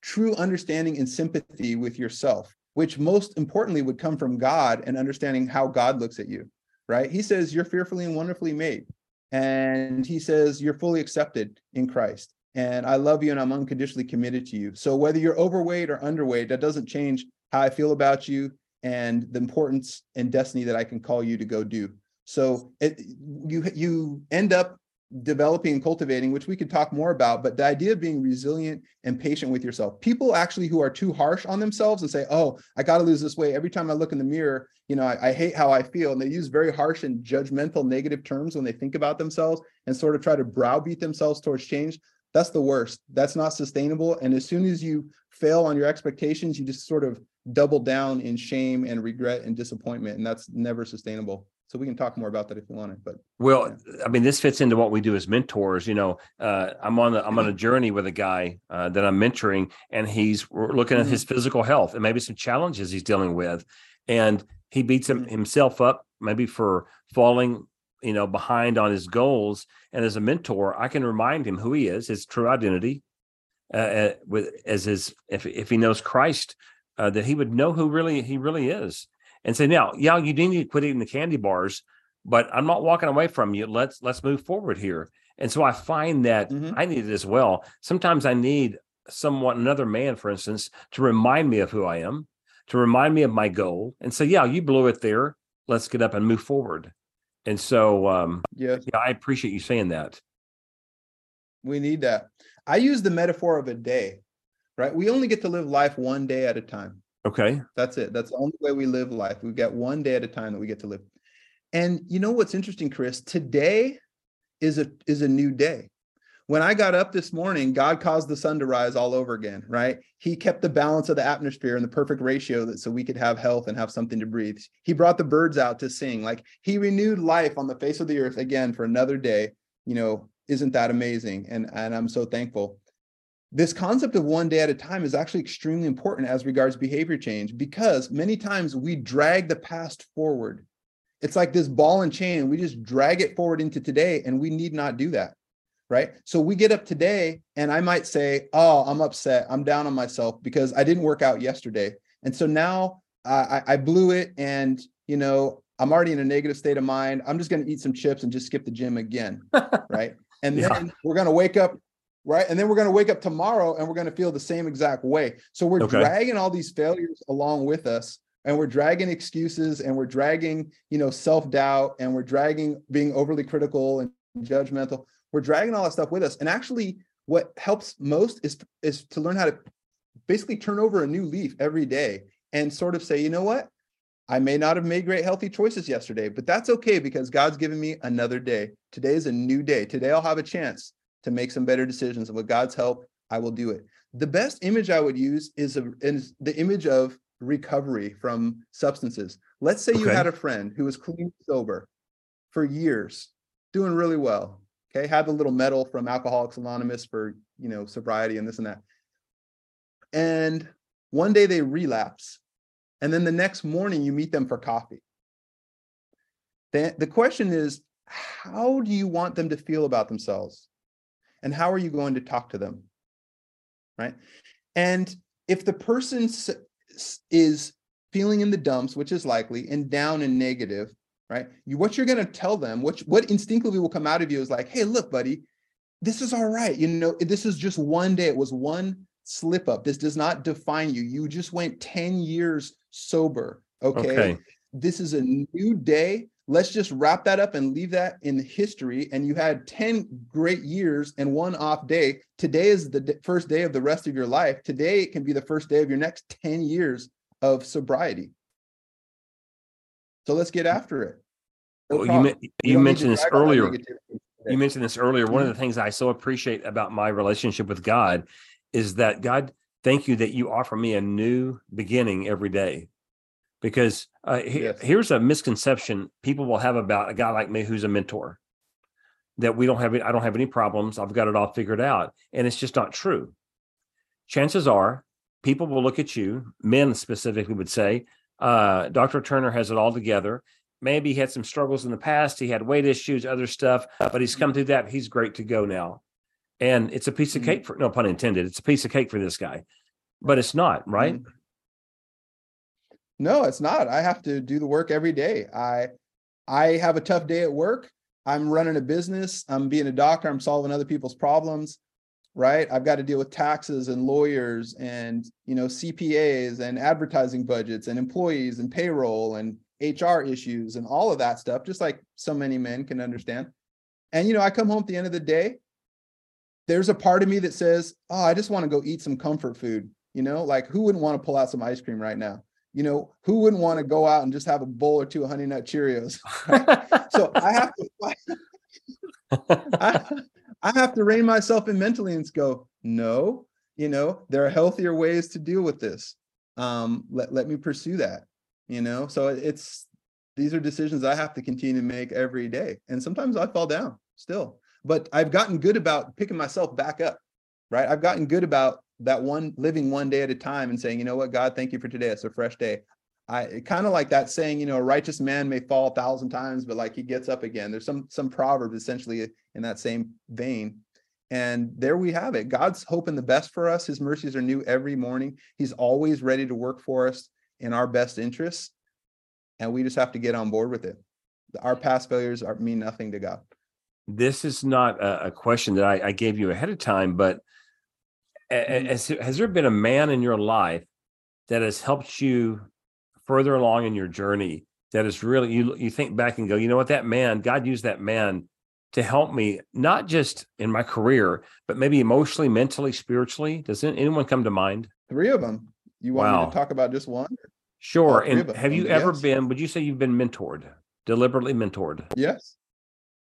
[SPEAKER 3] true understanding and sympathy with yourself which most importantly would come from God and understanding how God looks at you, right? He says, You're fearfully and wonderfully made. And he says, You're fully accepted in Christ. And I love you and I'm unconditionally committed to you. So whether you're overweight or underweight, that doesn't change how I feel about you and the importance and destiny that I can call you to go do. So it, you you end up developing and cultivating, which we could talk more about, but the idea of being resilient and patient with yourself. People actually who are too harsh on themselves and say, "Oh, I got to lose this weight." Every time I look in the mirror, you know, I, I hate how I feel, and they use very harsh and judgmental, negative terms when they think about themselves and sort of try to browbeat themselves towards change. That's the worst. That's not sustainable. And as soon as you fail on your expectations, you just sort of double down in shame and regret and disappointment, and that's never sustainable. So we can talk more about that if you want it. But
[SPEAKER 2] Well, I mean, this fits into what we do as mentors. You know, uh, I'm on the, I'm on a journey with a guy uh, that I'm mentoring, and he's we're looking at his physical health and maybe some challenges he's dealing with, and he beats him,
[SPEAKER 3] Mhm.
[SPEAKER 2] himself up maybe for falling, you know, behind on his goals. And as a mentor, I can remind him who he is, his true identity, uh, uh, with as his if if he knows Christ, uh, that he would know who really he really is, and say, now, yeah, you do need to quit eating the candy bars but I'm not walking away from you. Let's let's move forward here. And so I find that
[SPEAKER 3] Mhm.
[SPEAKER 2] I need it as well. Sometimes I need someone, another man, for instance, to remind me of who I am, to remind me of my goal, and say, "Yeah, you blew it there. Let's get up and move forward." And so, um,
[SPEAKER 3] yes,
[SPEAKER 2] yeah, I appreciate you saying that.
[SPEAKER 3] We need that. I use the metaphor of a day, right? We only get to live life one day at a time.
[SPEAKER 2] Okay.
[SPEAKER 3] That's it. That's the only way we live life. We've got one day at a time that we get to live. And you know what's interesting, Chris? Today is a is a new day. When I got up this morning, God caused the sun to rise all over again, right? He kept the balance of the atmosphere and the perfect ratio that so we could have health and have something to breathe. He brought the birds out to sing. Like he renewed life on the face of the earth again for another day. You know, isn't that amazing? And and I'm so thankful. This concept of one day at a time is actually extremely important as regards behavior change because many times we drag the past forward. It's like this ball and chain, we just drag it forward into today, and we need not do that right? So we get up today and I might say, Oh, I'm upset. I'm down on myself because I didn't work out yesterday. And so now I, I blew it and, you know, I'm already in a negative state of mind. I'm just going to eat some chips and just skip the gym again. right. And yeah. then we're going to wake up. Right. And then we're going to wake up tomorrow and we're going to feel the same exact way. So we're okay. dragging all these failures along with us and we're dragging excuses and we're dragging, you know, self doubt and we're dragging being overly critical and judgmental we're dragging all that stuff with us and actually what helps most is is to learn how to basically turn over a new leaf every day and sort of say you know what i may not have made great healthy choices yesterday but that's okay because god's given me another day today is a new day today i'll have a chance to make some better decisions and with god's help i will do it the best image i would use is, a, is the image of recovery from substances let's say okay. you had a friend who was clean sober for years doing really well Okay, had the little medal from Alcoholics Anonymous for you know sobriety and this and that. And one day they relapse, and then the next morning you meet them for coffee. The, the question is, how do you want them to feel about themselves? And how are you going to talk to them? Right. And if the person is feeling in the dumps, which is likely, and down and negative, right? You, what you're going to tell them, what, what instinctively will come out of you is like, hey, look, buddy, this is all right. You know, this is just one day. It was one slip up. This does not define you. You just went 10 years sober. Okay. okay. This is a new day. Let's just wrap that up and leave that in history. And you had 10 great years and one off day. Today is the first day of the rest of your life. Today can be the first day of your next 10 years of sobriety. So let's get after it.
[SPEAKER 2] No well, you, you mentioned this earlier. You mentioned this earlier. One of the mm-hmm. things I so appreciate about my relationship with God is that God, thank you that you offer me a new beginning every day. Because uh, yes. here's a misconception people will have about a guy like me who's a mentor that we don't have I don't have any problems. I've got it all figured out. And it's just not true. Chances are people will look at you, men specifically would say, uh, Dr. Turner has it all together. Maybe he had some struggles in the past. He had weight issues, other stuff, but he's come through that. He's great to go now. And it's a piece of mm-hmm. cake for no pun intended. It's a piece of cake for this guy, but it's not, right? Mm-hmm.
[SPEAKER 3] No, it's not. I have to do the work every day. I I have a tough day at work. I'm running a business. I'm being a doctor. I'm solving other people's problems right i've got to deal with taxes and lawyers and you know cpas and advertising budgets and employees and payroll and hr issues and all of that stuff just like so many men can understand and you know i come home at the end of the day there's a part of me that says oh i just want to go eat some comfort food you know like who wouldn't want to pull out some ice cream right now you know who wouldn't want to go out and just have a bowl or two of honey nut cheerios right? so i have to I, I have to rein myself in mentally and go, no, you know, there are healthier ways to deal with this. Um, let, let me pursue that, you know? So it's, these are decisions I have to continue to make every day. And sometimes I fall down still, but I've gotten good about picking myself back up, right? I've gotten good about that one living one day at a time and saying, you know what, God, thank you for today. It's a fresh day. I kind of like that saying, you know, a righteous man may fall a thousand times, but like he gets up again. There's some some proverb essentially in that same vein. And there we have it. God's hoping the best for us. His mercies are new every morning. He's always ready to work for us in our best interests. And we just have to get on board with it. Our past failures are, mean nothing to God.
[SPEAKER 2] This is not a, a question that I, I, gave you ahead of time, but mm-hmm. has, has there been a man in your life that has helped you further along in your journey that is really you you think back and go, you know what, that man, God used that man to help me not just in my career, but maybe emotionally, mentally, spiritually? Does anyone come to mind?
[SPEAKER 3] Three of them. You want wow. me to talk about just one?
[SPEAKER 2] Sure. And have you ever been, would you say you've been mentored, deliberately mentored?
[SPEAKER 3] Yes.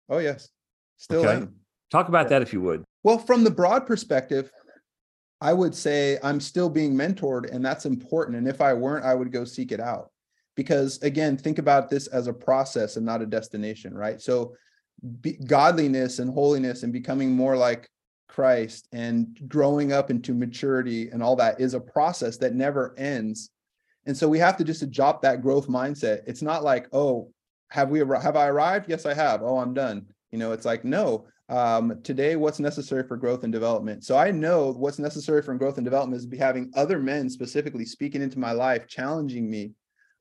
[SPEAKER 3] Oh, yes. Still okay. Am.
[SPEAKER 2] Talk about yeah. that if you would.
[SPEAKER 3] Well, from the broad perspective, I would say I'm still being mentored, and that's important. And if I weren't, I would go seek it out. Because again, think about this as a process and not a destination, right? So, be, godliness and holiness and becoming more like Christ and growing up into maturity and all that is a process that never ends. And so we have to just adopt that growth mindset. It's not like, oh, have we have I arrived? Yes, I have. Oh, I'm done. You know, it's like, no, um, today what's necessary for growth and development. So I know what's necessary for growth and development is be having other men specifically speaking into my life, challenging me.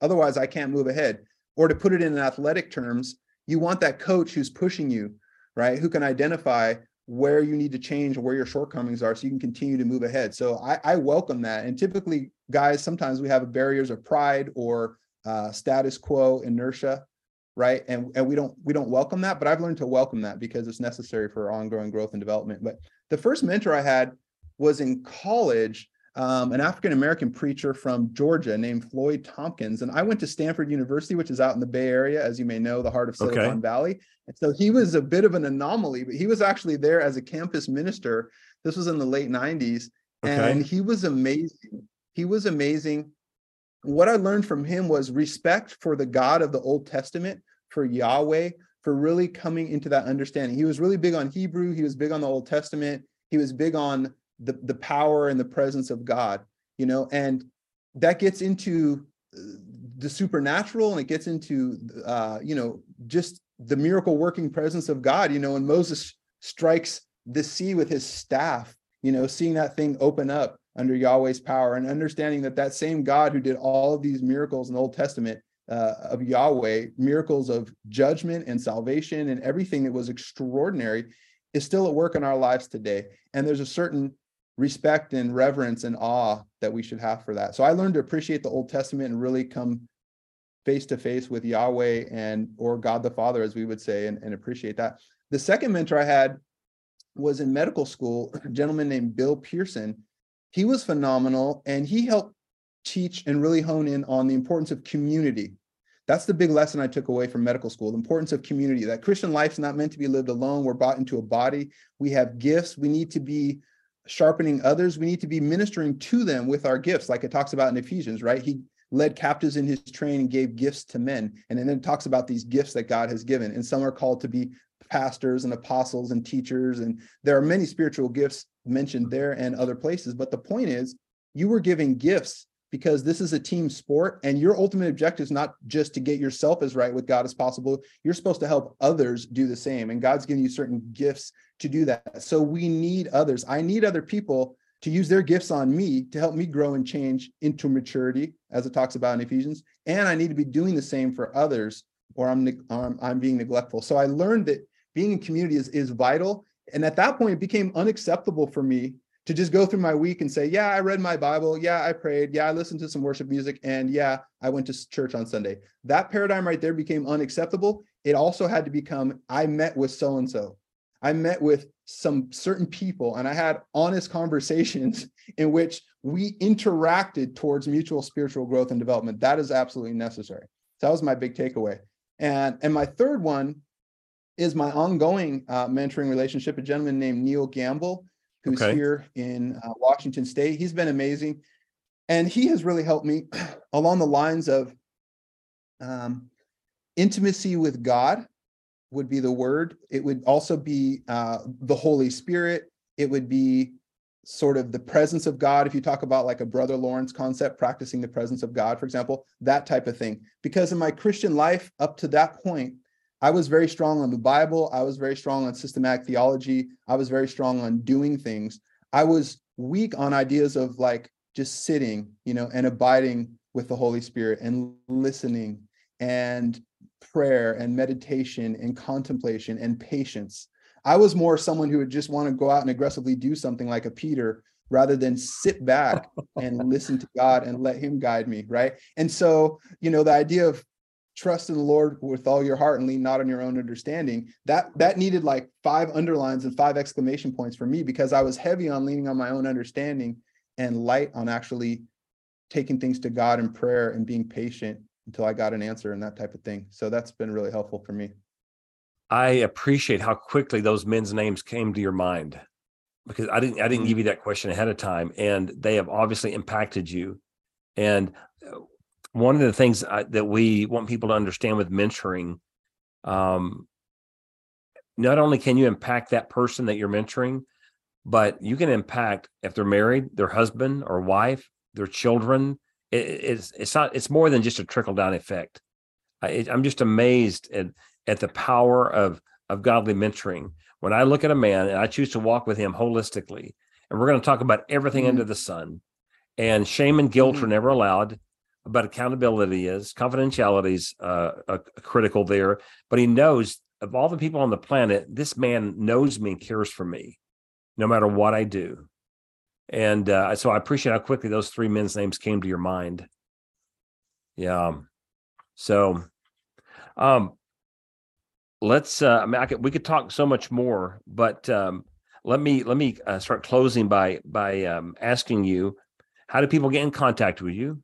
[SPEAKER 3] Otherwise, I can't move ahead. Or to put it in athletic terms, you want that coach who's pushing you, right? Who can identify where you need to change where your shortcomings are so you can continue to move ahead. So I, I welcome that. And typically, guys, sometimes we have barriers of pride or uh, status quo inertia right? And and we don't we don't welcome that but i've learned to welcome that because it's necessary for ongoing growth and development. But the first mentor i had was in college um, an african american preacher from georgia named floyd thompkins. And i went to stanford university which is out in the bay area as you may know the heart of silicon okay. valley. And so he was a bit of an anomaly but he was actually there as a campus minister. This was in the late 90s okay. and he was amazing. He was amazing what I learned from him was respect for the God of the Old Testament, for Yahweh, for really coming into that understanding. He was really big on Hebrew, he was big on the Old Testament, he was big on the, the power and the presence of God, you know, and that gets into uh, the supernatural and it gets into, uh, you know, just the miracle working presence of God, you know, and Moses strikes the sea with his staff, you know, seeing that thing open up under Yahweh's power and understanding that that same God who did all of these miracles in the Old Testament uh, of Yahweh, miracles of judgment and salvation and everything that was extraordinary, is still at work in our lives today. And there's a certain respect and reverence and awe that we should have for that. So I learned to appreciate the Old Testament and really come face to face with Yahweh and or God the Father, as we would say, and, and appreciate that. The second mentor I had was in medical school, a gentleman named Bill Pearson he was phenomenal and he helped teach and really hone in on the importance of community. That's the big lesson I took away from medical school the importance of community. That Christian life is not meant to be lived alone. We're brought into a body. We have gifts. We need to be sharpening others. We need to be ministering to them with our gifts, like it talks about in Ephesians, right? He led captives in his train and gave gifts to men. And then it talks about these gifts that God has given. And some are called to be pastors and apostles and teachers. And there are many spiritual gifts mentioned there and other places. But the point is, you were giving gifts because this is a team sport and your ultimate objective is not just to get yourself as right with God as possible. You're supposed to help others do the same. And God's giving you certain gifts to do that. So we need others. I need other people to use their gifts on me to help me grow and change into maturity, as it talks about in Ephesians. And I need to be doing the same for others, or I'm I'm, I'm being neglectful. So I learned that being in community is, is vital. And at that point, it became unacceptable for me to just go through my week and say, yeah, I read my Bible. Yeah, I prayed. Yeah, I listened to some worship music. And yeah, I went to church on Sunday. That paradigm right there became unacceptable. It also had to become, I met with so and so. I met with some certain people and I had honest conversations in which we interacted towards mutual spiritual growth and development. That is absolutely necessary. So that was my big takeaway. And, and my third one is my ongoing uh, mentoring relationship, a gentleman named Neil Gamble, who's okay. here in uh, Washington State. He's been amazing. And he has really helped me along the lines of um, intimacy with God, would be the word. It would also be uh, the Holy Spirit. It would be sort of the presence of God. If you talk about like a Brother Lawrence concept, practicing the presence of God, for example, that type of thing. Because in my Christian life up to that point, I was very strong on the Bible. I was very strong on systematic theology. I was very strong on doing things. I was weak on ideas of like just sitting, you know, and abiding with the Holy Spirit and listening and prayer and meditation and contemplation and patience. I was more someone who would just want to go out and aggressively do something like a Peter rather than sit back and listen to God and let him guide me, right? And so, you know, the idea of trust in the Lord with all your heart and lean not on your own understanding. That that needed like five underlines and five exclamation points for me because I was heavy on leaning on my own understanding and light on actually taking things to God in prayer and being patient until I got an answer and that type of thing. So that's been really helpful for me.
[SPEAKER 2] I appreciate how quickly those men's names came to your mind because I didn't I didn't mm-hmm. give you that question ahead of time and they have obviously impacted you. And one of the things I, that we want people to understand with mentoring um, not only can you impact that person that you're mentoring but you can impact if they're married their husband or wife their children it, it's it's not it's more than just a trickle down effect I, i'm just amazed at at the power of of godly mentoring when i look at a man and i choose to walk with him holistically and we're going to talk about everything mm-hmm. under the sun and shame and guilt mm-hmm. are never allowed but accountability is confidentiality is uh, critical there. But he knows of all the people on the planet this man knows me and cares for me no matter what i do. And uh, so i appreciate how quickly those three men's names came to your mind. Yeah. So um let's uh i mean I could, we could talk so much more but um let me let me uh, start closing by by um, asking you how do people get in contact with you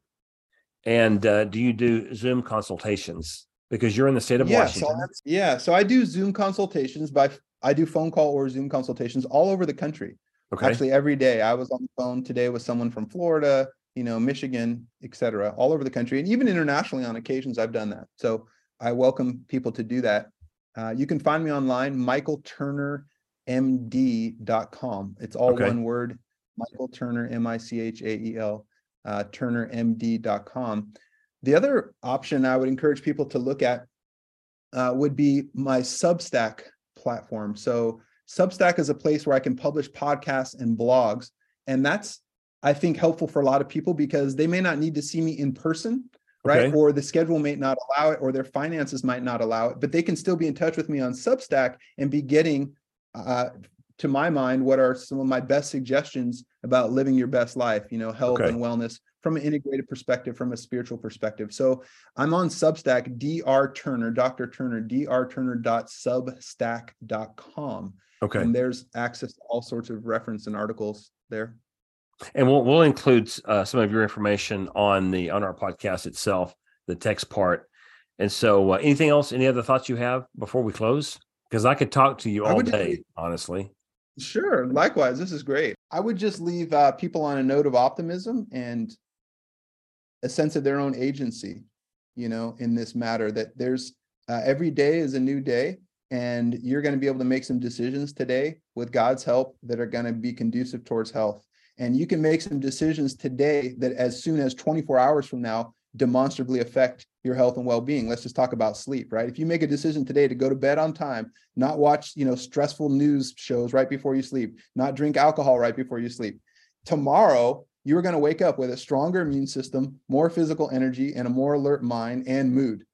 [SPEAKER 2] and uh, do you do Zoom consultations? Because you're in the state of
[SPEAKER 3] yeah,
[SPEAKER 2] Washington.
[SPEAKER 3] So yeah, so I do Zoom consultations by I do phone call or Zoom consultations all over the country. Okay. Actually, every day I was on the phone today with someone from Florida, you know, Michigan, etc., all over the country, and even internationally on occasions I've done that. So I welcome people to do that. Uh, you can find me online, michaelturnermd.com. It's all okay. one word, Michael Turner, M I C H A E L uh, turnermd.com. The other option I would encourage people to look at uh, would be my Substack platform. So, Substack is a place where I can publish podcasts and blogs. And that's, I think, helpful for a lot of people because they may not need to see me in person, right? Okay. Or the schedule may not allow it, or their finances might not allow it, but they can still be in touch with me on Substack and be getting uh, to my mind, what are some of my best suggestions about living your best life, you know, health okay. and wellness from an integrated perspective, from a spiritual perspective. So I'm on Substack, Dr. Turner, Dr. Turner, dr drturner.substack.com.
[SPEAKER 2] Okay.
[SPEAKER 3] And there's access to all sorts of reference and articles there.
[SPEAKER 2] And we'll we'll include uh, some of your information on the on our podcast itself, the text part. And so, uh, anything else? Any other thoughts you have before we close? Because I could talk to you all day, honestly.
[SPEAKER 3] Sure. Likewise, this is great. I would just leave uh, people on a note of optimism and a sense of their own agency, you know, in this matter. That there's uh, every day is a new day, and you're going to be able to make some decisions today with God's help that are going to be conducive towards health. And you can make some decisions today that, as soon as 24 hours from now, demonstrably affect your health and well-being let's just talk about sleep right if you make a decision today to go to bed on time not watch you know stressful news shows right before you sleep not drink alcohol right before you sleep tomorrow you're going to wake up with a stronger immune system more physical energy and a more alert mind and mood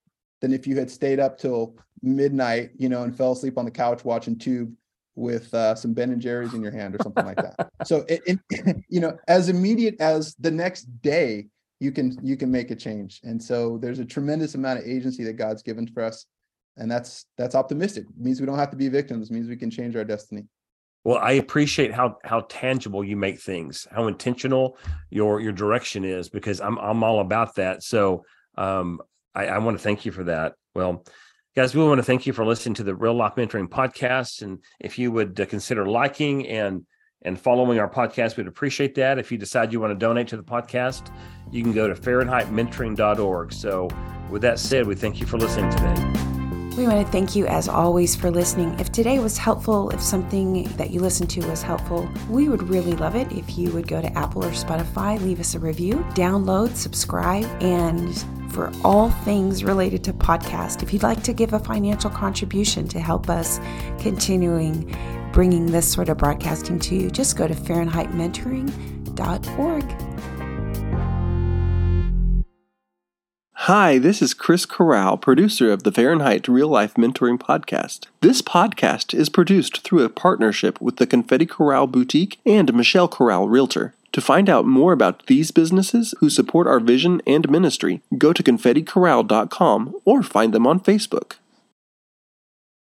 [SPEAKER 3] than if you had stayed up till midnight you know and fell asleep on the couch watching tube with uh, some Ben and Jerry's in your hand or something like that. So, it, it, you know, as immediate as the next day, you can you can make a change. And so there's a tremendous amount of agency that god's given for us and that's that's optimistic. It means we don't have to be victims. It means we can change our destiny.
[SPEAKER 2] Well i appreciate how how tangible you make things how intentional your your direction is because i'm i'm all about that. So um i, I want to thank you for that. Well guys we want to thank you for listening to the real life mentoring podcast. And if you would uh, consider liking and and following our podcast. We'd appreciate that. If you decide you want to donate to the podcast, you can go to FahrenheitMentoring.org. So, with that said, we thank you for listening today.
[SPEAKER 4] We want to thank you as always for listening. If today was helpful, if something that you listened to was helpful, we would really love it if you would go to Apple or Spotify, leave us a review, download, subscribe, and for all things related to podcast. If you'd like to give a financial contribution to help us continuing bringing this sort of broadcasting to you, just go to FahrenheitMentoring.org.
[SPEAKER 5] Hi, this is Chris Corral, producer of the Fahrenheit Real Life Mentoring Podcast. This podcast is produced through a partnership with the Confetti Corral Boutique and Michelle Corral Realtor. To find out more about these businesses who support our vision and ministry, go to confetticorral.com or find them on Facebook.